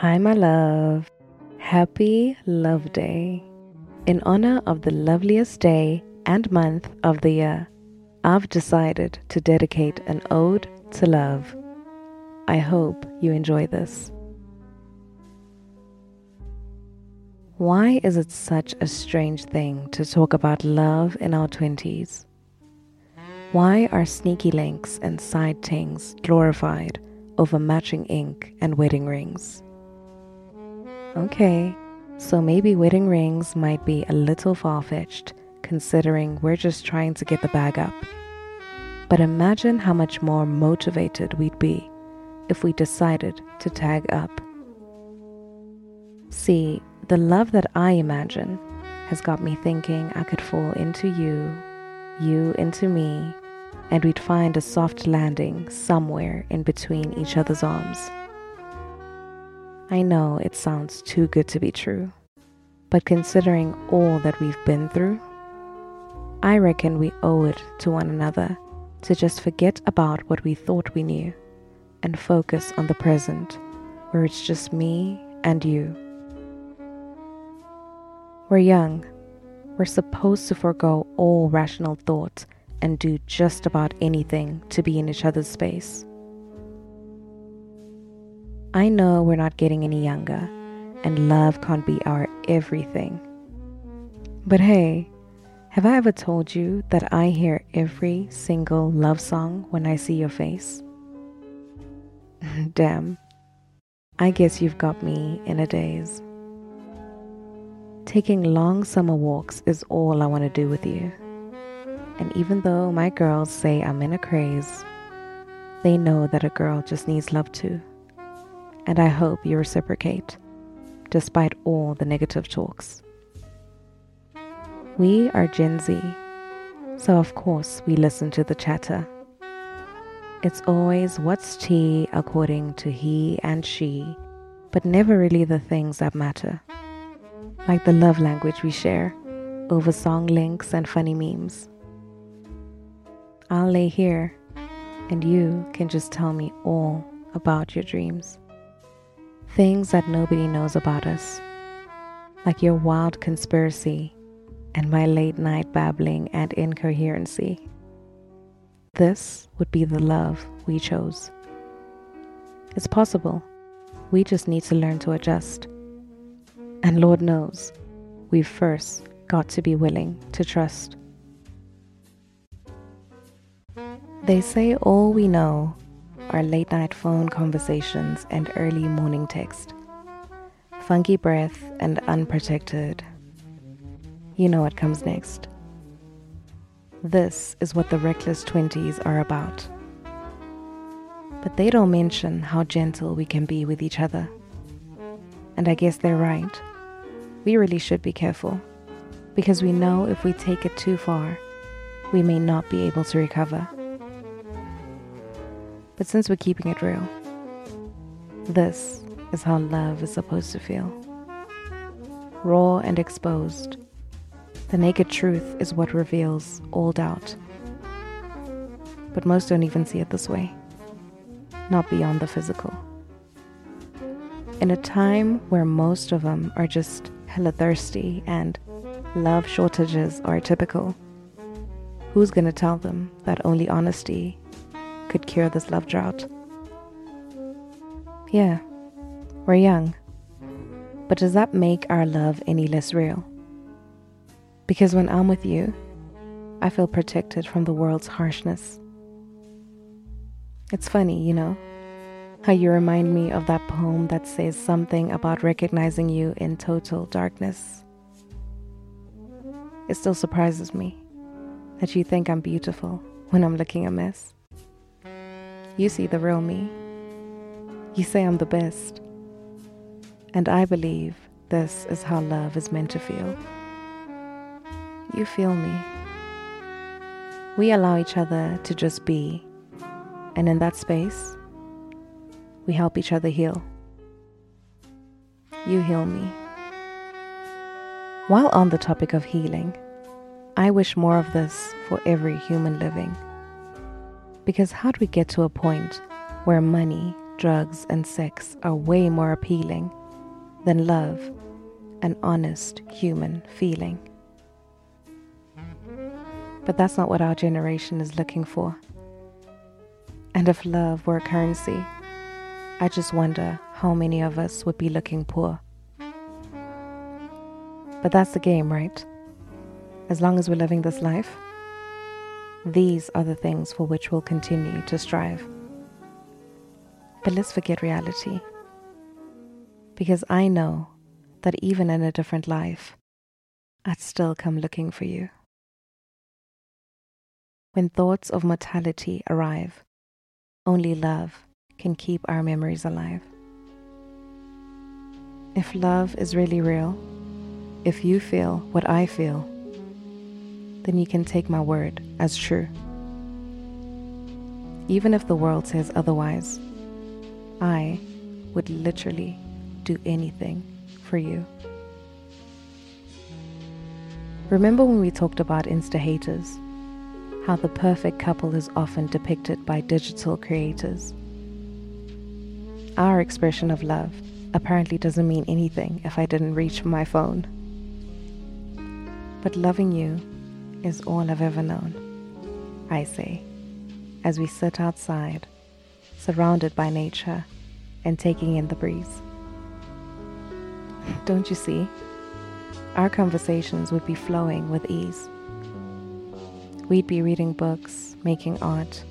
Hi, my love. Happy Love Day. In honor of the loveliest day and month of the year, I've decided to dedicate an ode to love. I hope you enjoy this. Why is it such a strange thing to talk about love in our 20s? Why are sneaky links and side tings glorified over matching ink and wedding rings? Okay, so maybe wedding rings might be a little far fetched considering we're just trying to get the bag up. But imagine how much more motivated we'd be if we decided to tag up. See, the love that I imagine has got me thinking I could fall into you, you into me, and we'd find a soft landing somewhere in between each other's arms. I know it sounds too good to be true, but considering all that we've been through, I reckon we owe it to one another to just forget about what we thought we knew and focus on the present, where it's just me and you. We're young. We're supposed to forego all rational thought and do just about anything to be in each other's space. I know we're not getting any younger, and love can't be our everything. But hey, have I ever told you that I hear every single love song when I see your face? Damn, I guess you've got me in a daze. Taking long summer walks is all I want to do with you. And even though my girls say I'm in a craze, they know that a girl just needs love too. And I hope you reciprocate, despite all the negative talks. We are Gen Z, so of course we listen to the chatter. It's always what's tea according to he and she, but never really the things that matter like the love language we share over song links and funny memes. I'll lay here and you can just tell me all about your dreams. Things that nobody knows about us, like your wild conspiracy and my late night babbling and incoherency. This would be the love we chose. It's possible. We just need to learn to adjust. And Lord knows, we've first got to be willing to trust. They say all we know are late night phone conversations and early morning text. Funky breath and unprotected. You know what comes next. This is what the reckless 20s are about. But they don't mention how gentle we can be with each other. And I guess they're right we really should be careful because we know if we take it too far, we may not be able to recover. But since we're keeping it real, this is how love is supposed to feel raw and exposed. The naked truth is what reveals all doubt. But most don't even see it this way, not beyond the physical. In a time where most of them are just hella thirsty and love shortages are typical. Who's gonna tell them that only honesty could cure this love drought? Yeah, we're young. But does that make our love any less real? Because when I'm with you, I feel protected from the world's harshness. It's funny, you know? how you remind me of that poem that says something about recognizing you in total darkness. It still surprises me that you think I'm beautiful when I'm looking a mess. You see the real me. You say I'm the best. And I believe this is how love is meant to feel. You feel me. We allow each other to just be. And in that space, we help each other heal. You heal me. While on the topic of healing, I wish more of this for every human living. Because how do we get to a point where money drugs, and sex are way more appealing than love, an honest human feeling. But that's not what our generation is looking for. And if love were a currency, I just wonder how many of us would be looking poor. But that's the game, right? As long as we're living this life, these are the things for which we'll continue to strive. But let's forget reality. Because I know that even in a different life, I'd still come looking for you. When thoughts of mortality arrive, only love can keep our memories alive. If love is really real, if you feel what I feel, then you can take my word as true. Even if the world says otherwise, I would literally do anything for you. Remember when we talked about Insta haters? How the perfect couple is often depicted by digital creators. Our expression of love apparently doesn't mean anything if I didn't reach for my phone. But loving you is all I've ever known, I say, as we sit outside, surrounded by nature and taking in the breeze. Don't you see? Our conversations would be flowing with ease. We'd be reading books, making art.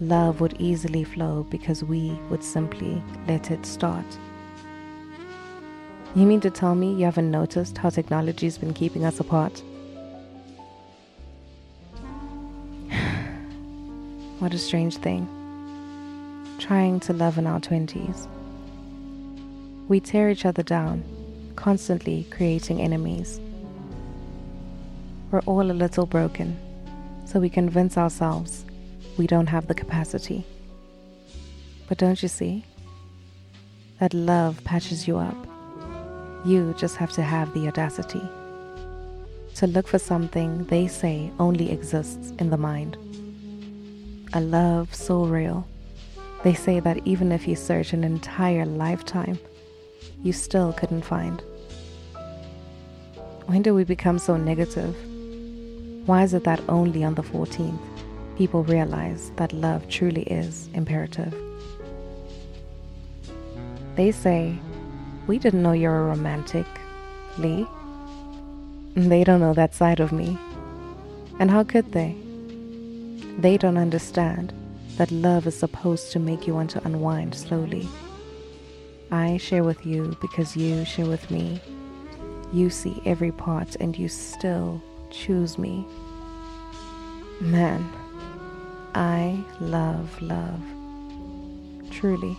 Love would easily flow because we would simply let it start. You mean to tell me you haven't noticed how technology's been keeping us apart? What a strange thing. Trying to love in our 20s. We tear each other down, constantly creating enemies. We're all a little broken so we convince ourselves we don't have the capacity. But don't you see? That love patches you up. You just have to have the audacity to look for something they say only exists in the mind. A love so real. They say that even if you search an entire lifetime, you still couldn't find. When do we become so negative? Why is it that only on the 14th people realize that love truly is imperative? They say, We didn't know you're a romantic, Lee. They don't know that side of me. And how could they? They don't understand that love is supposed to make you want to unwind slowly. I share with you because you share with me. You see every part and you still choose me. Man, I love love. Truly.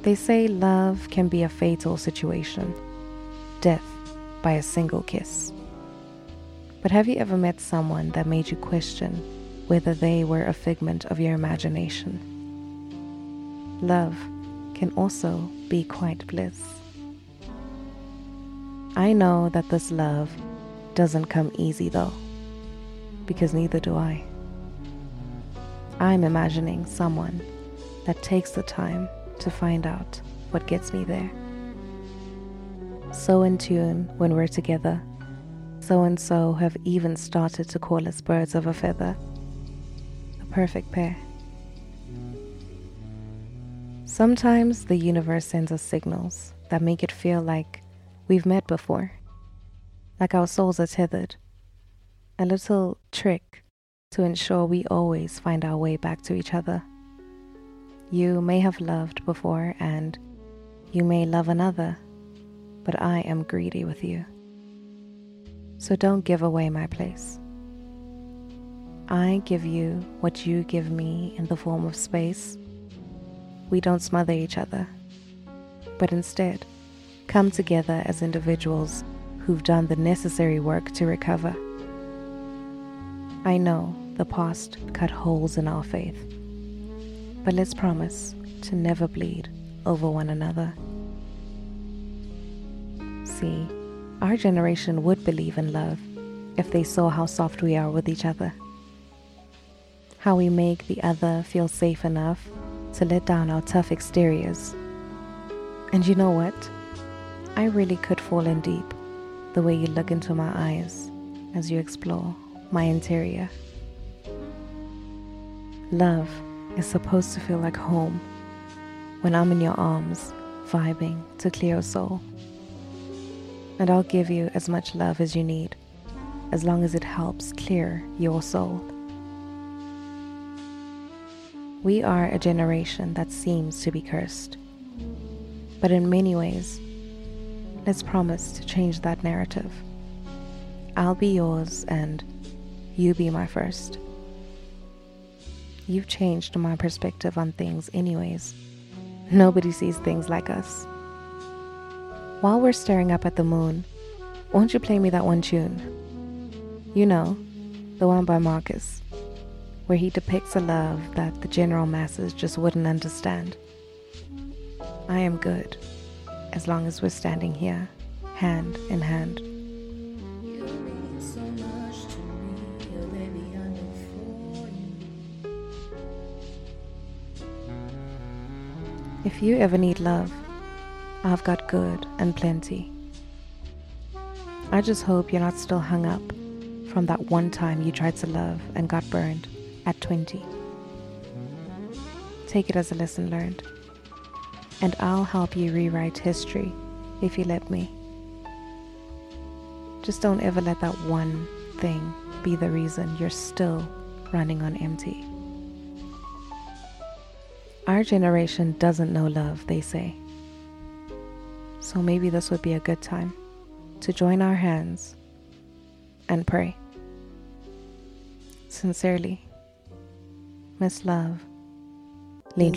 They say love can be a fatal situation, death by a single kiss. But have you ever met someone that made you question whether they were a figment of your imagination? Love can also be quite bliss. I know that this love doesn't come easy though, because neither do I. I'm imagining someone that takes the time to find out what gets me there. So in tune when we're together, so and so have even started to call us birds of a feather. A perfect pair. Sometimes the universe sends us signals that make it feel like we've met before like our souls are tethered. A little trick to ensure we always find our way back to each other. You may have loved before and you may love another, but I am greedy with you. So don't give away my place. I give you what you give me in the form of space. We don't smother each other, but instead come together as individuals who've done the necessary work to recover. I know the past cut holes in our faith, but let's promise to never bleed over one another. See, our generation would believe in love if they saw how soft we are with each other, how we make the other feel safe enough to let down our tough exteriors. And you know what? I really could fall in deep the way you look into my eyes as you explore my interior. Love is supposed to feel like home when I'm in your arms, vibing to clear your soul. And I'll give you as much love as you need, as long as it helps clear your soul. We are a generation that seems to be cursed. But in many ways, let's promise to change that narrative. I'll be yours and you be my first. You've changed my perspective on things, anyways. Nobody sees things like us. While we're staring up at the moon, won't you play me that one tune? You know, the one by Marcus, where he depicts a love that the general masses just wouldn't understand. I am good as long as we're standing here, hand in hand. If you ever need love, I've got good and plenty. I just hope you're not still hung up from that one time you tried to love and got burned at 20. Take it as a lesson learned, and I'll help you rewrite history if you let me. Just don't ever let that one thing be the reason you're still running on empty. Our generation doesn't know love, they say. So maybe this would be a good time to join our hands and pray. Sincerely, Miss Love, Lee